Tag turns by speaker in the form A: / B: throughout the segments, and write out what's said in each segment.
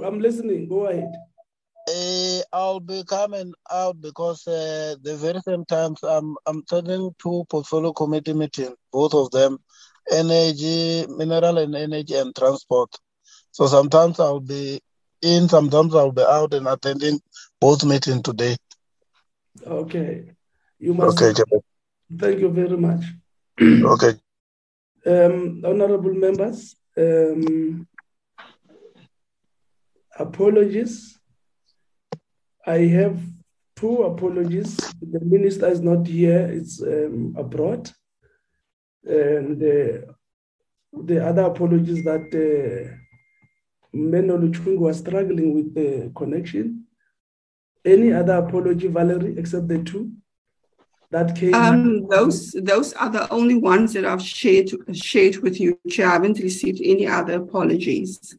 A: I'm listening. Go ahead.
B: Uh, I'll be coming out because uh, the very same times I'm I'm attending two portfolio committee meetings, both of them, energy, mineral and energy and transport. So sometimes I'll be in, sometimes I'll be out and attending both meetings today.
A: Okay. You must.
B: Okay,
A: Thank you very much.
B: okay.
A: Um, honorable members, um, apologies. I have two apologies. The minister is not here, it's um, abroad. And uh, the other apologies that uh, Meno Luchungu was struggling with the connection. Any other apology, Valerie, except the two that came?
C: Um, those those are the only ones that I've shared shared with you. I haven't received any other apologies.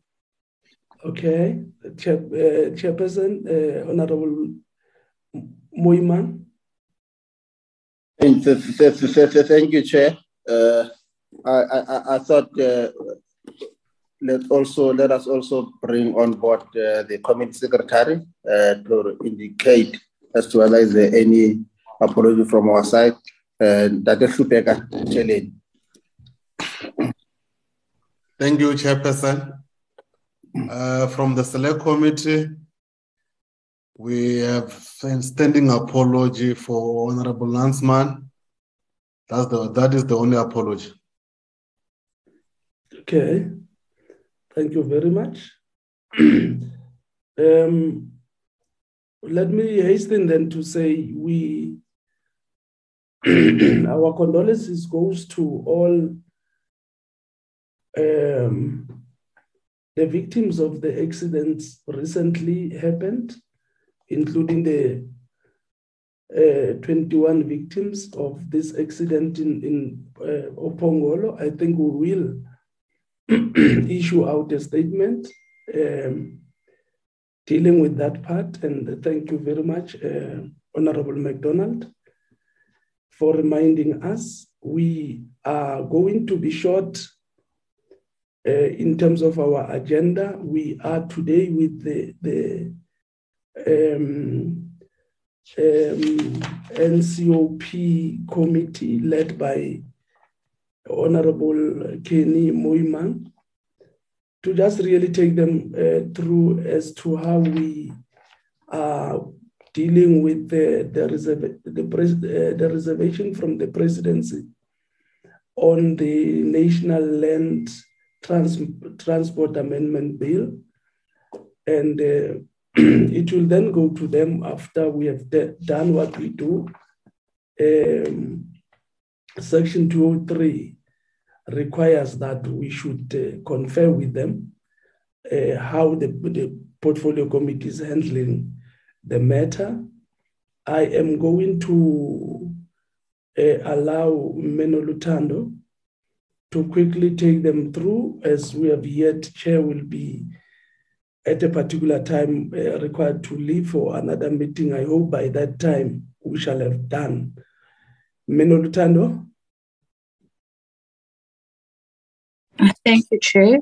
A: Okay, Chair, uh, Chairperson, uh, Honorable Mmoiemang.
D: Thank, thank you, Chair. Uh, I, I, I thought uh, let also let us also bring on board uh, the committee secretary uh, to indicate as to whether is there any apology from our side. That
E: Thank you, Chairperson. Uh, from the select committee, we have a standing apology for Honorable Landsman. That's the that is the only apology.
A: Okay. Thank you very much. um, let me hasten then to say we our condolences goes to all um, the victims of the accidents recently happened, including the uh, 21 victims of this accident in, in uh, Opongolo. I think we will issue out a statement um, dealing with that part. And thank you very much, uh, Honorable McDonald, for reminding us we are going to be short uh, in terms of our agenda, we are today with the, the um, um, NCOP committee led by Honorable Kenny Mmoiemang to just really take them uh, through as to how we are dealing with the, the, the, pres- uh, the reservation from the presidency on the national land trans, transport amendment bill. And uh, it will then go to them after we have done what we do. Um, Section 203 requires that we should uh, confer with them uh, how the, the portfolio committee is handling the matter. I am going to uh, allow Meno Lutando to quickly take them through as we have yet chair will be at a particular time uh, required to leave for another meeting. I hope by that time we shall have done. Meno Lutando.
F: Thank you, Chair.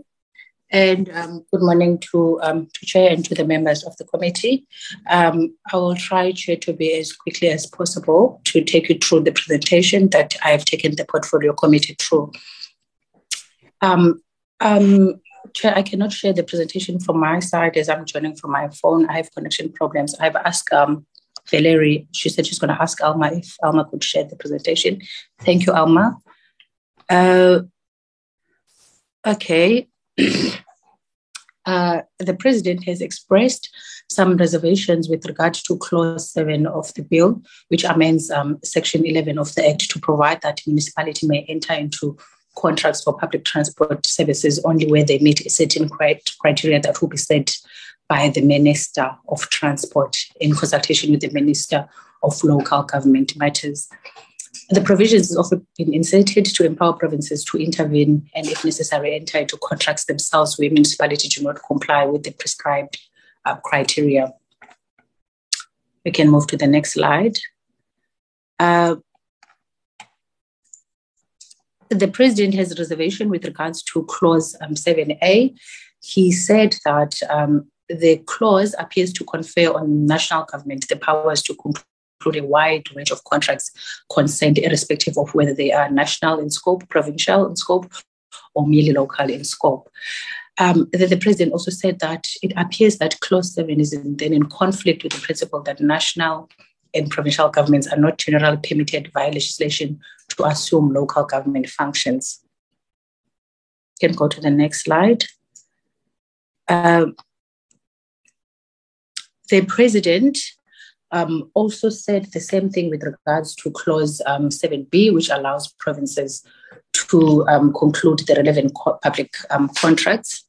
F: And um, good morning to, um, to Chair and to the members of the committee. Um, I will try, Chair, to be as quickly as possible to take you through the presentation that I have taken the portfolio committee through. Um, um, Chair, I cannot share the presentation from my side as I'm joining from my phone. I have connection problems. I've asked um, Valerie, she said she's going to ask Alma if Alma could share the presentation. Thank you, Alma. Uh, okay. uh, the president has expressed some reservations with regard to clause 7 of the bill, which amends um, section 11 of the act to provide that municipality may enter into contracts for public transport services only where they meet a certain criteria that will be set by the Minister of Transport in consultation with the Minister of Local Government Matters. The provisions have also been inserted to empower provinces to intervene and, if necessary, enter into contracts themselves where municipalities do not comply with the prescribed uh, criteria. We can move to the next slide. Uh, the president has reservation with regards to clause um, 7a. He said that um, the clause appears to confer on national government the powers to conclude a wide range of contracts concerned, irrespective of whether they are national in scope, provincial in scope, or merely local in scope. Um, the, the, president also said that it appears that clause 7 is in, then in conflict with the principle that national and provincial governments are not generally permitted via legislation to assume local government functions. You can go to the next slide. Um, the president um, also said the same thing with regards to clause um, 7b, which allows provinces to um, conclude the relevant co- public um, contracts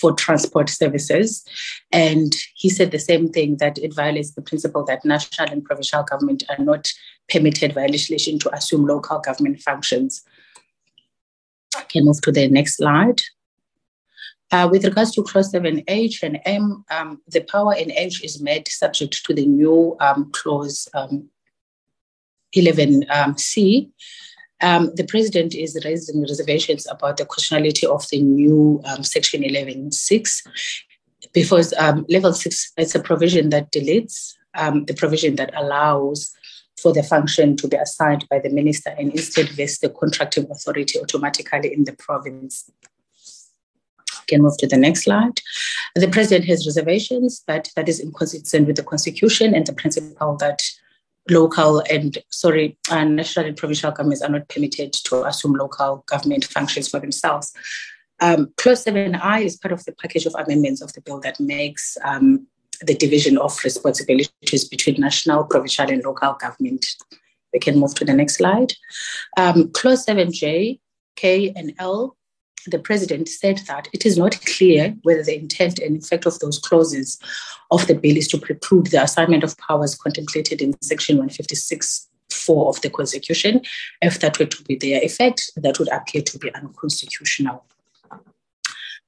F: for transport services. And he said the same thing that it violates the principle that national and provincial government are not permitted by legislation to assume local government functions. I can move to the next slide. Uh, with regards to clause 7H and M, um, the power in H is made subject to the new um, clause um, 11C. Um, the president is raising reservations about the constitutionality of the new um, section 11.6 because um, level 6 is a provision that deletes the provision that allows for the function to be assigned by the minister and instead vests the contracting authority automatically in the province can move to the next slide. The president has reservations that that is inconsistent with the constitution and the principle that local and sorry, uh, national and provincial governments are not permitted to assume local government functions for themselves. Um, Clause 7I is part of the package of amendments of the bill that makes um, the division of responsibilities between national, provincial, and local government. We can move to the next slide. Um, clause 7J, K, and L the president said that it is not clear whether the intent and effect of those clauses of the bill is to preclude the assignment of powers contemplated in section 156 4 of the constitution. If that were to be their effect that would appear to be unconstitutional.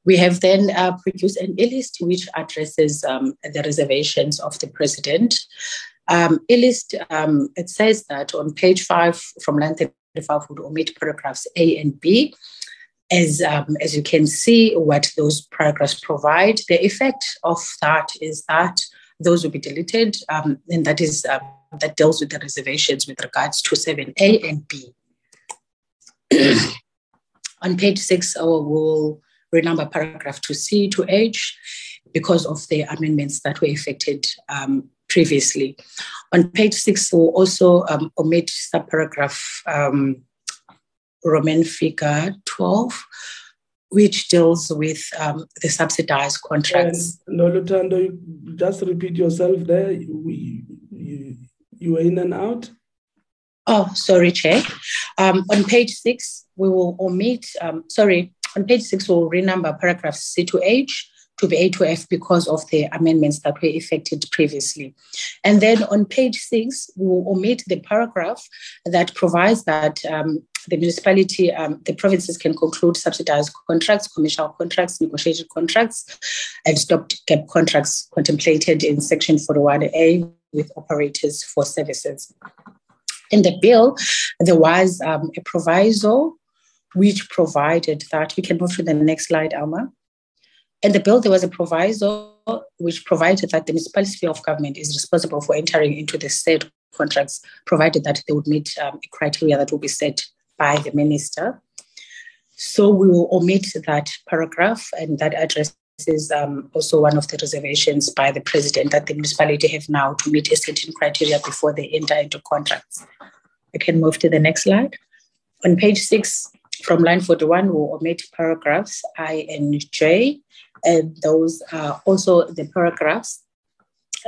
F: We have then uh, produced an A-list which addresses um, the reservations of the president. Um, A-list um, it says that on page 5 from line 35 would omit paragraphs a and b as, um, as you can see, what those paragraphs provide, the effect of that is that those will be deleted, um, and that is um, that deals with the reservations with regards to 7A and B. On page six, I will renumber paragraph to C to H because of the amendments that were effected um, previously. On page six, we'll also um, omit subparagraph um, Roman figure 12, which deals with um, the subsidized contracts.
A: no, Lutando, just repeat yourself there. We, you, you were in and out.
F: Oh, sorry, Chair. Um, on page six, we will omit, um, sorry, on page six, we'll renumber paragraphs C to H to be A to F because of the amendments that were effected previously. And then on page six, we'll omit the paragraph that provides that um, the municipality, um, the provinces can conclude subsidized contracts, commercial contracts, negotiated contracts, and stopgap contracts contemplated in Section 41A with operators for services. In the bill, there was um, a proviso which provided that we can move to the next slide, Alma. In the bill, there was a proviso which provided that the municipal sphere of government is responsible for entering into the said contracts, provided that they would meet um, criteria that will be set by the minister. So we will omit that paragraph, and that addresses um, also one of the reservations by the president that the municipality have now to meet a certain criteria before they enter into contracts. I can move to the next slide. On page six, from line 41, we'll omit paragraphs I and J, and those are also the paragraphs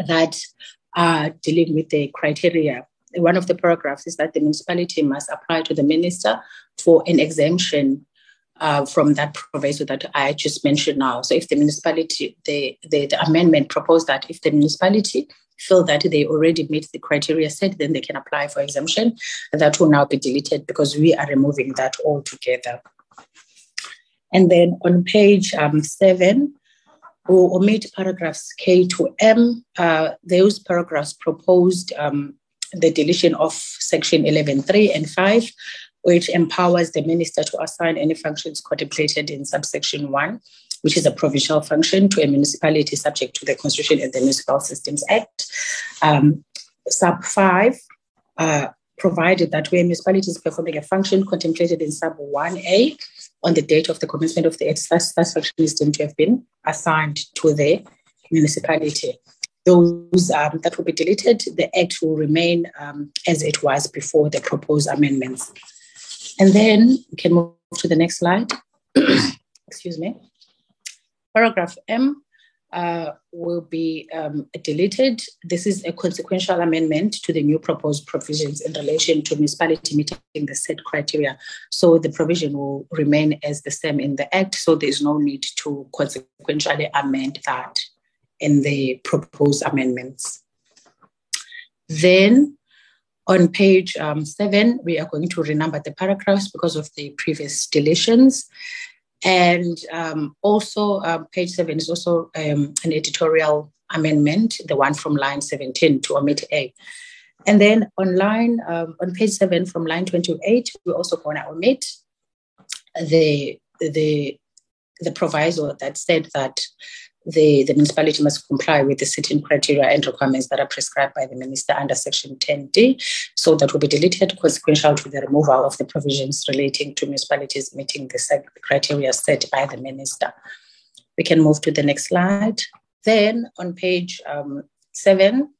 F: that are dealing with the criteria one of the paragraphs is that the municipality must apply to the minister for an exemption uh, from that proviso that I just mentioned now. So if the municipality, the, the, the amendment proposed that if the municipality feel that they already meet the criteria set, then they can apply for exemption. And that will now be deleted because we are removing that altogether. And then on page um, seven, we'll omit paragraphs K to M. Uh, those paragraphs proposed um, the deletion of section 11.3 and 5, which empowers the minister to assign any functions contemplated in subsection 1 which is a provincial function, to a municipality subject to the Constitution and the Municipal Systems Act. Um, sub 5 uh, provided that where municipality is performing a function contemplated in sub 1A on the date of the commencement of the that, that function is deemed to have been assigned to the municipality. Those um, that will be deleted, the act will remain um, as it was before the proposed amendments. And then we can move to the next slide. Excuse me. Paragraph M uh, will be um, deleted. This is a consequential amendment to the new proposed provisions in relation to municipality meeting the set criteria. So the provision will remain as the same in the Act, so there's no need to consequentially amend that in the proposed amendments. Then on page um, seven, we are going to renumber the paragraphs because of the previous deletions. And um, also, um, page seven is also um, an editorial amendment, the one from line 17 to omit A. And then on line, um, on page seven from line 28, we're also going to omit the, the, the proviso that said that the, the municipality must comply with the certain criteria and requirements that are prescribed by the minister under section 10d. So that will be deleted, consequential to the removal of the provisions relating to municipalities meeting the criteria set by the minister. We can move to the next slide. Then on page um, seven,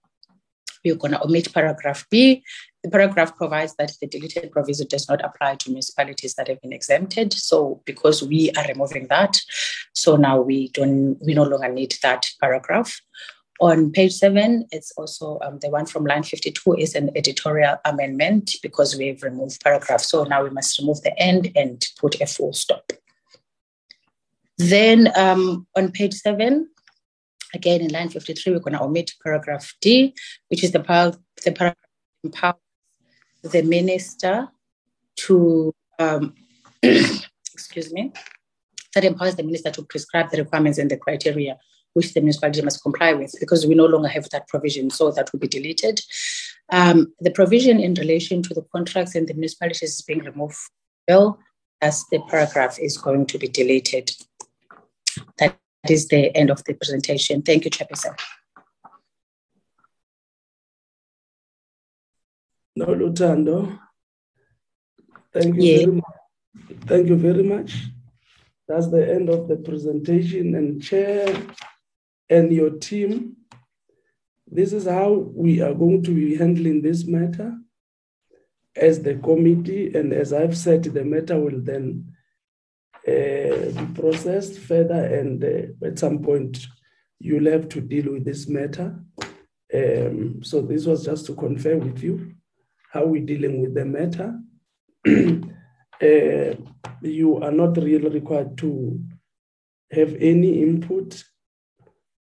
F: we're going to omit paragraph B the paragraph provides that the deleted proviso does not apply to municipalities that have been exempted. So because we are removing that, so now we don't we no longer need that paragraph. On page seven, it's also um, the one from line 52 is an editorial amendment because we've removed paragraph. So now we must remove the end and put a full stop. Then um, on page seven, again in line 53, we're going to omit paragraph D, which is the, par- the paragraph the minister to, um, excuse me, that empowers the minister to prescribe the requirements and the criteria which the municipality must comply with because we no longer have that provision, so that will be deleted. Um, the provision in relation to the contracts and the municipalities is being removed well, as the paragraph is going to be deleted. That is the end of the presentation. Thank you, Chairperson.
A: No, Lutando. Thank you yeah. very much. Thank you very much. That's the end of the presentation and chair and your team. This is how we are going to be handling this matter as the committee. And as I've said, the matter will then uh, be processed further. And uh, at some point, you'll have to deal with this matter. Um, so this was just to confirm with you how we're dealing with the matter. uh, you are not really required to have any input.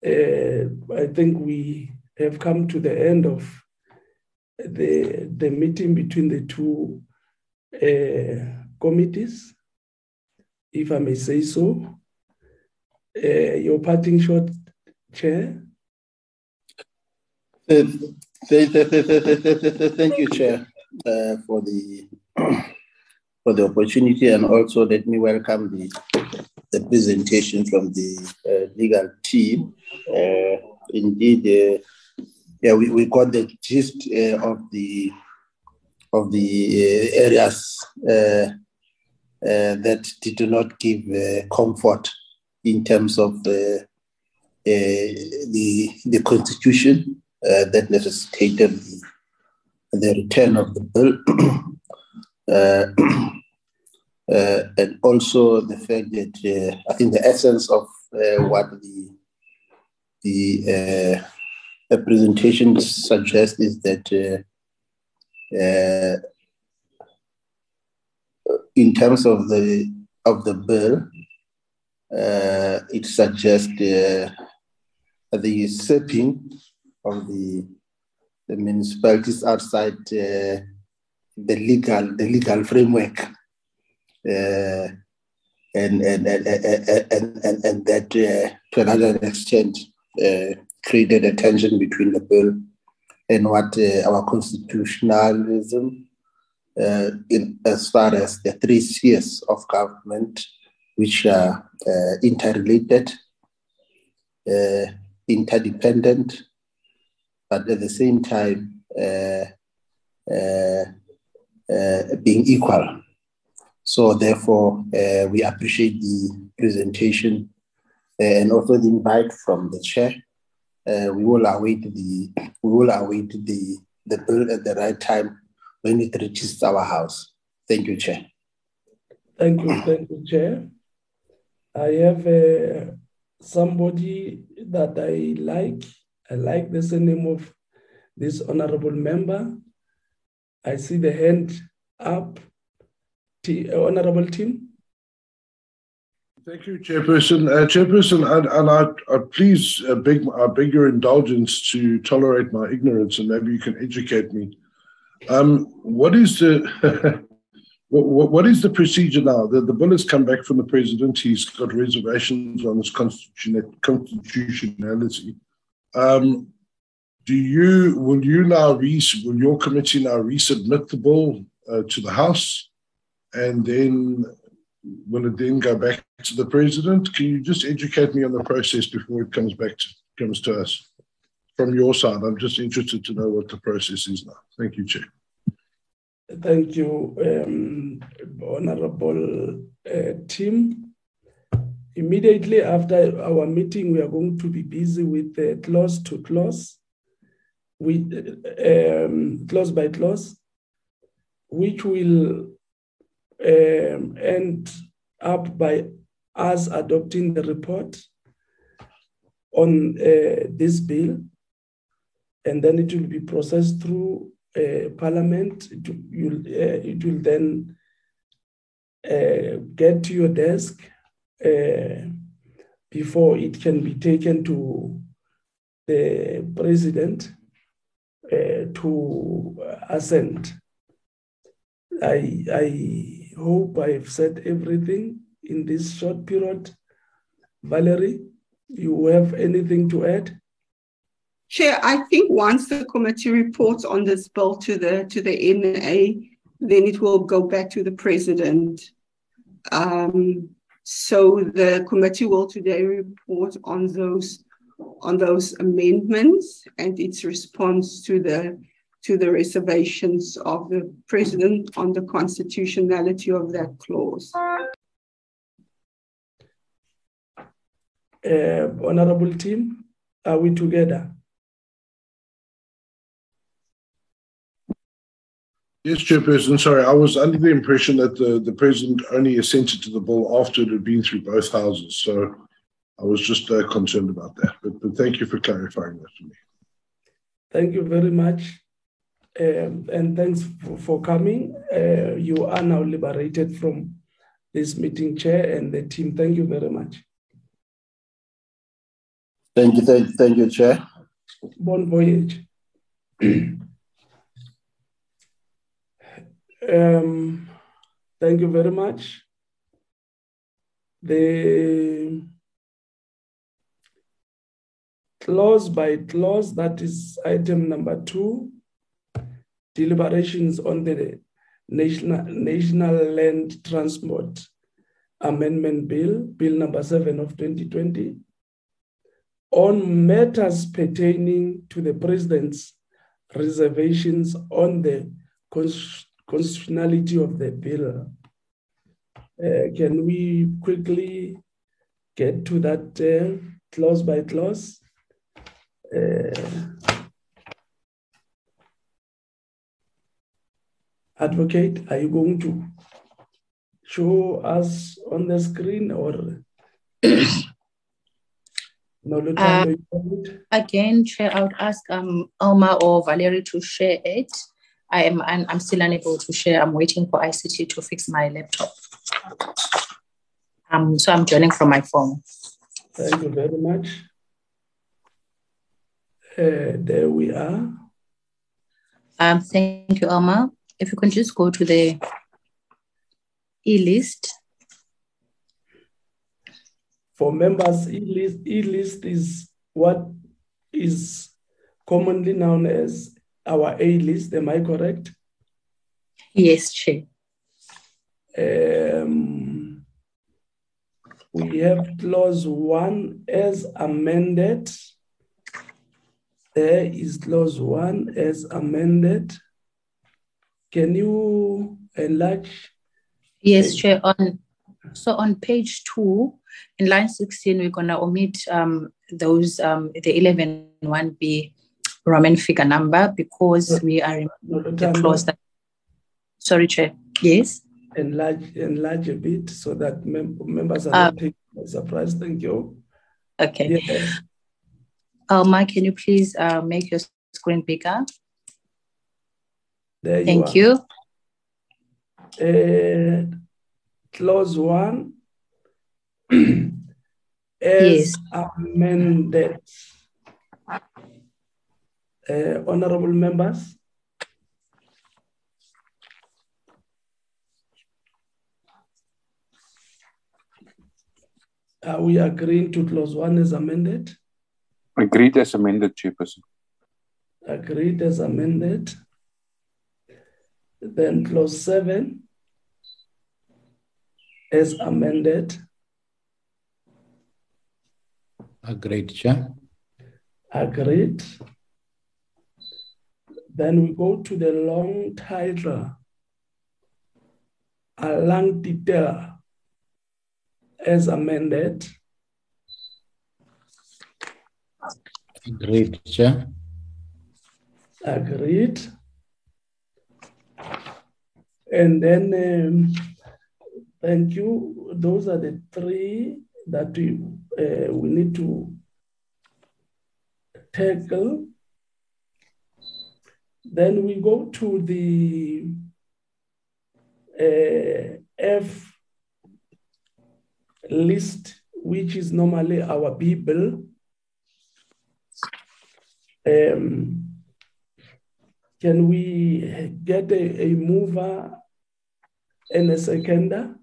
A: Uh, I think we have come to the end of the, the meeting between the two uh, committees, if I may say so. Your parting shot, Chair.
D: Thank you, Chair, uh, for the for the opportunity, and also let me welcome the the presentation from the uh, legal team. Uh, indeed, uh, yeah, we, we got the gist uh, of the of the uh, areas that did not give comfort in terms of the the the constitution uh, that necessitated the, return of the bill. uh, uh, and also the fact that uh, I think the essence of uh, what the the, presentation suggests is that in terms of the of the bill, it suggests the usurping of the, the municipalities outside uh, the legal the legal framework. Uh, and, and, and, and, and, and, that uh, to another extent uh, created a tension between the bill and what uh, our constitutionalism, uh, in, as far as the three spheres of government, which are interrelated, interdependent, but at the same time uh, uh, uh, being equal. So therefore, we appreciate the presentation and also the invite from the chair. we will await the we will await the the bill at the right time when it reaches our house. Thank you, Chair.
A: Thank you, thank you, Chair. I have uh, somebody that I like. I like the name of this honorable member. I see the hand up. T- uh, honorable Tim.
G: Thank you, Chairperson. Uh, Chairperson, and, and I, I please uh, beg, I beg your indulgence to tolerate my ignorance, and maybe you can educate me. Um, what is the what, what is the procedure now? The, the bill has come back from the president. He's got reservations on its constitutionality. Um, do you will you now re, will your committee now resubmit the bill uh, to the House, and then will it then go back to the president? Can you just educate me on the process before it comes back to comes to us? From your side, I'm just interested to know what the process is now. Thank you, Chair.
A: Thank you, um, Honorable uh, Tim. Immediately after our meeting, we are going to be busy with the clause to clause, with um, clause by clause, which will um, end up by us adopting the report on uh, this bill, and then it will be processed through uh, Parliament. It, will, uh, it will then uh, get to your desk uh, before it can be taken to the President uh, to assent. I, I hope I've said everything in this short period. Valerie, you have anything to add?
C: Chair, I think once the committee reports on this bill to the to the NA, then it will go back to the president. Um, so the committee will today report on those on those amendments and its response to the to the reservations of the president on the constitutionality of that clause.
A: Uh, honorable team, are we together?
G: Yes, Chairperson. Sorry, I was under the impression that the, the President only assented to the bill after it had been through both houses. So I was just uh, concerned about that. But, but thank you for clarifying that for me.
A: Thank you very much. Um, and thanks for, for coming. Uh, you are now liberated from this meeting chair and the team. Thank you very much.
D: Thank you, thank, thank you, Chair.
A: Bon voyage. Um, thank you very much. The clause by clause, that is item number two, deliberations on the National, National Land Transport Amendment Bill, Bill number seven of 2020, on matters pertaining to the President's reservations on the constitutionality of the bill. Uh, can we quickly get to that uh, clause by clause? Uh, advocate, are you going to show us on the screen or?
F: no, uh, again, Chair, I would ask um, Alma or Valerie to share it. I am I'm still unable to share. I'm waiting for ICT to fix my laptop. Um, so I'm joining from my phone.
A: Thank you very much. Uh, there we are.
F: Um, thank you, Alma. If you can just go to the e-list.
A: For members, e-list, e-list is what is commonly known as our A list. Am I correct?
F: Yes, Chair.
A: Um, we have clause one as amended. There is clause one as amended. Can you enlarge?
F: Yes, Chair. On so on page two, in line 16, we're gonna omit um, those um, the 11 1B Roman figure number because we are in the clause that sorry, Chair. Yes.
A: Enlarge enlarge a bit so that mem- members are uh, not taken by surprise. Thank you.
F: Okay. Yes. Alma, can you please uh, make your screen bigger?
A: There
F: Thank
A: you. you. Uh, clause one as yes. amended. Uh, honorable members. Are we agreeing to clause one as amended?
H: Agreed as amended, Chairperson.
A: Agreed as amended. Then clause seven as amended.
I: Agreed, Chair.
A: Agreed. Then we go to the long title, a long detail as amended.
I: Agreed, Chair.
A: Agreed. And then, um, thank you. Those are the three that we, uh, we need to tackle. Then we go to the uh, F list, which is normally our Bible. Um, can we get a, a mover and a seconder?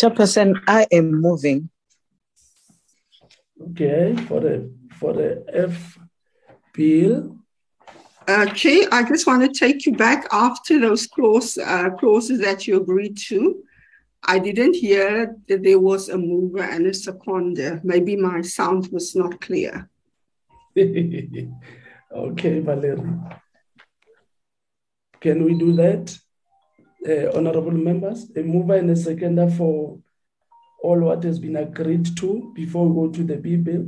J: Chairperson, I am moving.
A: Okay, for the for the F bill.
C: Uh, Chair, I just want to take you back after those clause, uh, clauses that you agreed to. I didn't hear that there was a mover and a seconder. Maybe my sound was not clear.
A: okay, Valerie. Can we do that, uh, honorable members? A mover and a seconder for all what has been agreed to before we go to the B bill?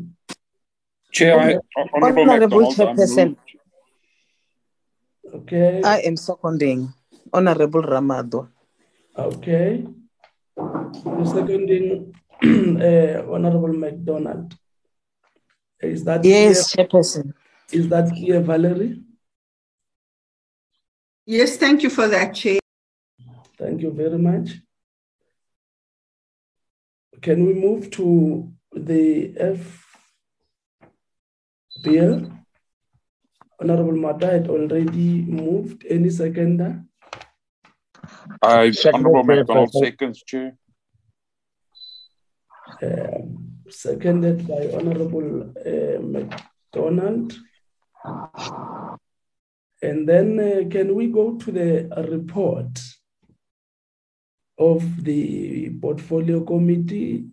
H: Chair, I, Honorable, Honorable Chairperson.
A: Okay.
J: I am seconding. Honorable Ramadwa.
A: Okay. The seconding uh, Honorable McDonald. Is that
J: yes, clear? Chairperson?
A: Is that clear, Valerie?
C: Yes, thank you for that, Chair.
A: Thank you very much. Can we move to the F bill? Honorable Mata had already moved. Any seconder?
H: I, Honorable McDonald, seconds, Chair.
A: Um, seconded by Honorable uh, McDonald. And then uh, can we go to the report of the portfolio committee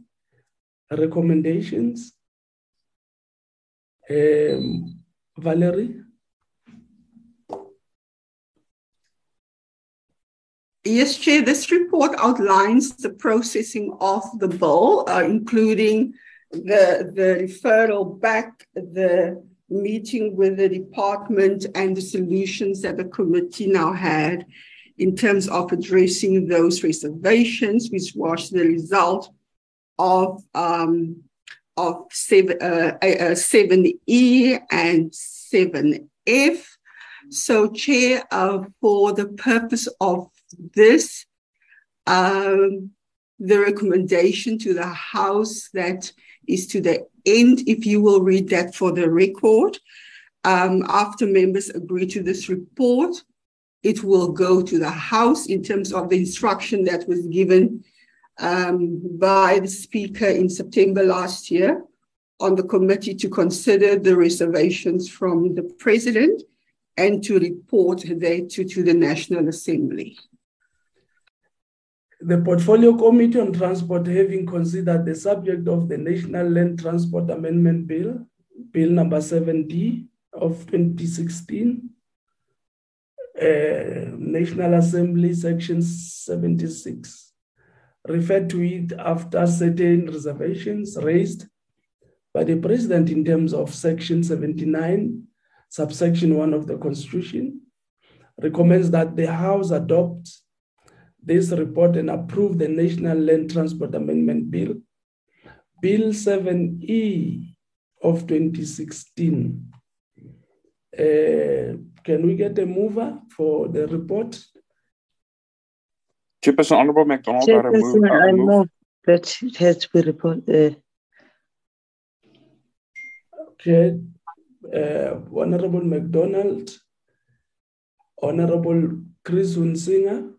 A: recommendations? Um, Valerie?
C: Yes, Chair, this report outlines the processing of the bill, uh, including the, the referral back, the meeting with the department, and the solutions that the committee now had in terms of addressing those reservations, which was the result of um, of 7, uh, uh, 7E and 7F. So, Chair, uh, for the purpose of this, um, the recommendation to the House that is to the end, if you will read that for the record. Um, after members agree to this report, it will go to the House in terms of the instruction that was given um, by the Speaker in September last year on the committee to consider the reservations from the President and to report thereto to the National Assembly.
A: the Portfolio Committee on Transport, having considered the subject of the National Land Transport Amendment Bill, Bill number 7D of 2016, uh, National Assembly Section 76, referred to it after certain reservations raised by the President in terms of Section 79, subsection 1 of the Constitution, recommends that the House adopt this report and approve the National Land Transport Amendment Bill, Bill 7E of 2016. Uh, can we get a mover for the report?
H: Chairperson Honorable McDonald, I remove.
J: Chairperson,
H: I
J: I
H: remove.
J: move that it has to be reported.
A: Okay, uh, Honorable McDonald, Honorable Chris Hunsinger,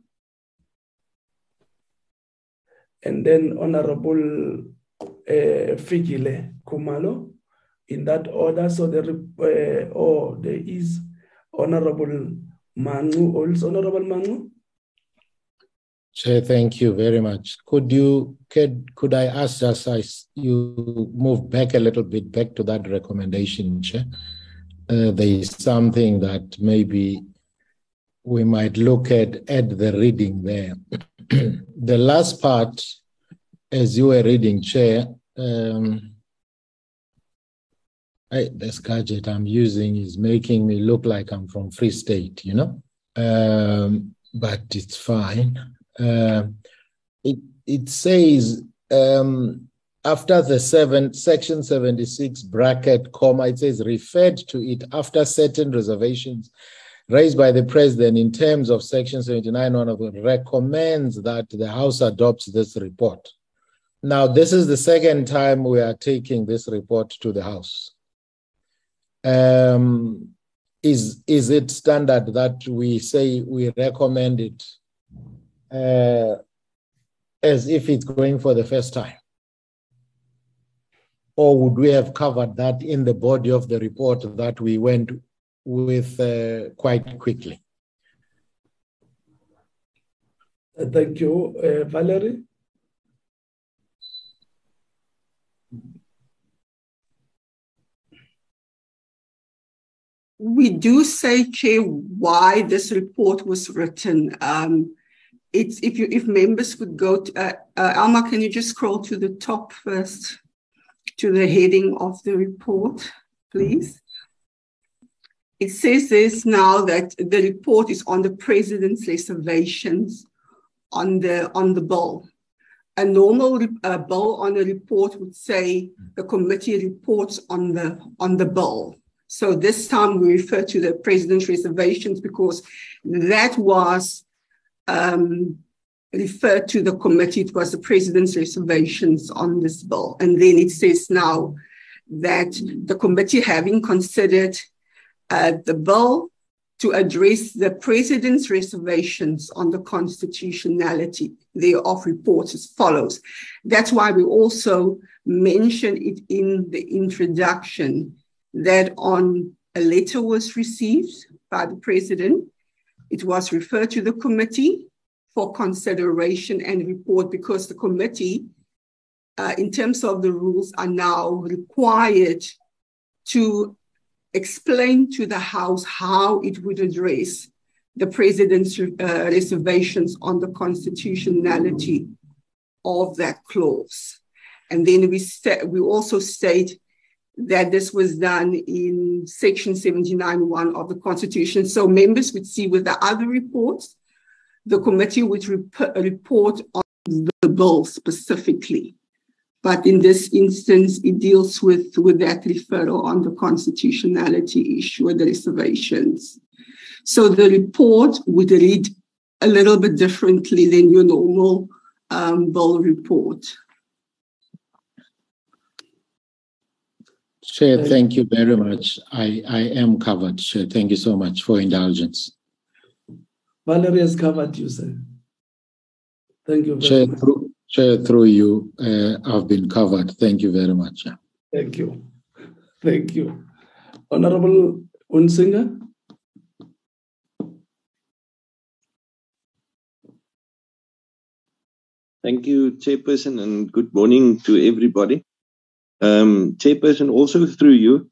A: and then Honorable uh, Figile Kumalo, in that order. So the uh, oh, there is Honorable Manu, also Honorable Manu.
I: Chair, thank you very much. Could you could could I ask just as you move back a little bit back to that recommendation, Chair? Uh, there is something that maybe we might look at at the reading there. the last part, as you were reading, Chair, um, I, this gadget I'm using is making me look like I'm from Free State, you know, um, but it's fine. Uh, it it says um, after the seven section 76 bracket comma it says referred to it after certain reservations raised by the president in terms of section 79 one of them recommends that the house adopts this report. Now this is the second time we are taking this report to the house. Um, is is it standard that we say we recommend it uh, as if it's going for the first time? Or would we have covered that in the body of the report that we went with uh, quite quickly?
A: Thank you, uh, Valerie.
C: We do say, Chair, why this report was written. Um, it's if you if members could go to uh, uh, Alma, can you just scroll to the top first to the heading of the report, please? It says this now that the report is on the president's reservations on the on the bill. A normal uh, bill on a report would say the committee reports on the on the bill. So this time we refer to the president's reservations because that was um, referred to the committee. It was the president's reservations on this bill. And then it says now that the committee having considered uh, the bill to address the president's reservations on the constitutionality thereof reports as follows. That's why we also mention it in the introduction that on a letter was received by the president. It was referred to the committee for consideration and report because the committee, uh, in terms of the rules, are now required to explain to the House how it would address the president's uh, reservations on the constitutionality of that clause. And then we, st- we also state that this was done in section 79.1 of the Constitution. So members would see with the other reports, the committee would rep- report on the bill specifically. But in this instance, it deals with, with that referral on the constitutionality issue and the reservations. So the report would read a little bit differently than your normal um, bill report.
I: Chair, thank you very much. I, I am covered, Chair. Thank you so much for indulgence.
A: Valerie has covered you, sir. Thank you very
I: Chair,
A: much.
I: through, Chair, through you, uh, I've been covered. Thank you very much.
A: Thank you. Thank you. Honorable Hunsinger?
K: Thank you, Chairperson, and good morning to everybody. Um, Chairperson, also through you,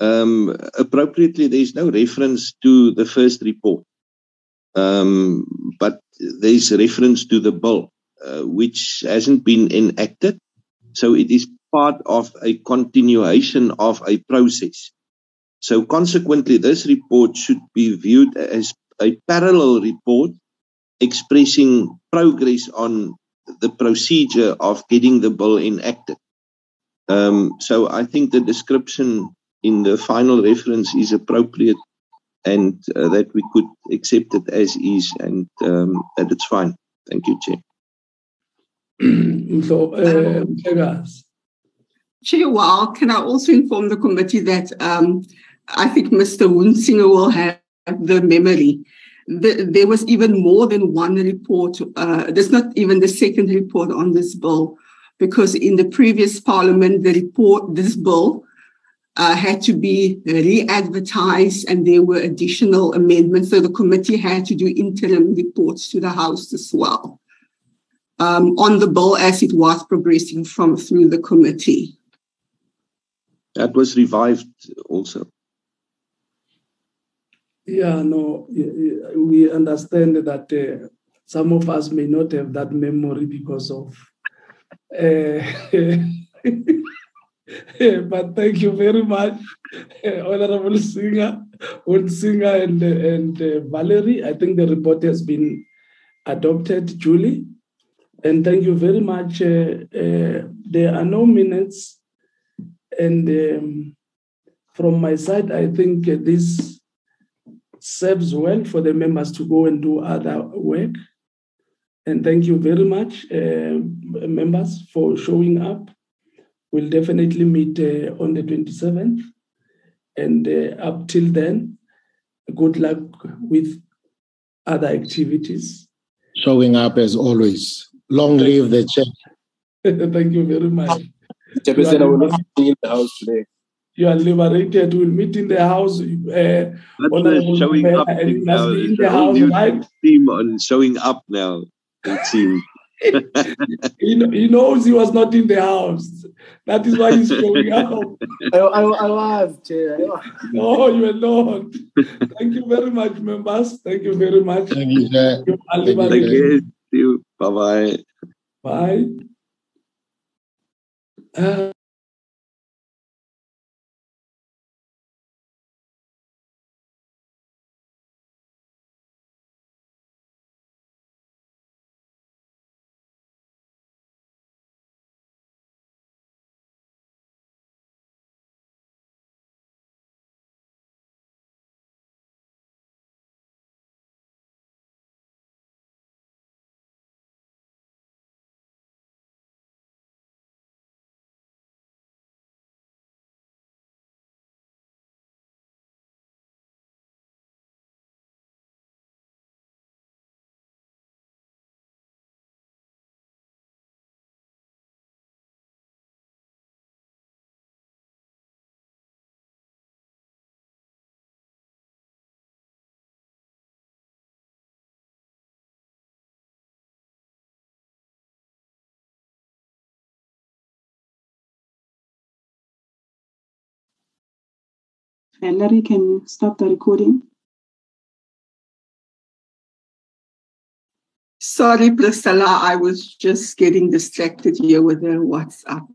K: um, appropriately, there's no reference to the first report, um, but there's reference to the bill, uh, which hasn't been enacted. So it is part of a continuation of a process. So consequently, this report should be viewed as a parallel report expressing progress on the procedure of getting the bill enacted. Um, so I think the description in the final reference is appropriate and uh, that we could accept it as is and um, that it's fine. Thank you, Chair.
A: so, uh,
C: Chair Wall, can I also inform the committee that um, I think Mr. Hunsinger will have the memory the, there was even more than one report. Uh, there's not even the second report on this bill, because in the previous parliament, the report, this bill, uh, had to be re-advertised and there were additional amendments. So the committee had to do interim reports to the House as well um, on the bill as it was progressing from through the committee.
K: That was revived also.
A: Yeah, no, we understand that uh, some of us may not have that memory because of. Uh, but thank you very much, uh, Honorable Singer, Singer and, and uh, Valerie. I think the report has been adopted, Julie. And thank you very much. Uh, uh, there are no minutes. And um, from my side, I think this serves well for the members to go and do other work. And thank you very much, uh, members, for showing up. We'll definitely meet uh, on the 27th. And uh, up till then, good luck with other activities.
I: Showing up as always. Long live the chair.
A: thank you very much.
L: Chairperson, I will not be in the house today
A: you are liberated. We'll meet in the house. Uh,
K: That's showing up
A: and
K: now.
A: in the house, right?
K: Theme on showing up now. It seems.
A: he, he knows he was not in the house. That is why he's showing up.
L: I, I, I was, Chair.
A: No, you are not. Thank you very much, members. Thank you very much.
I: Thank you, sir.
K: Thank you. Thank you. Bye-bye.
A: Bye. Uh,
M: Larry, can you stop the recording?
C: Sorry, Priscilla, I was just getting distracted here with the WhatsApp.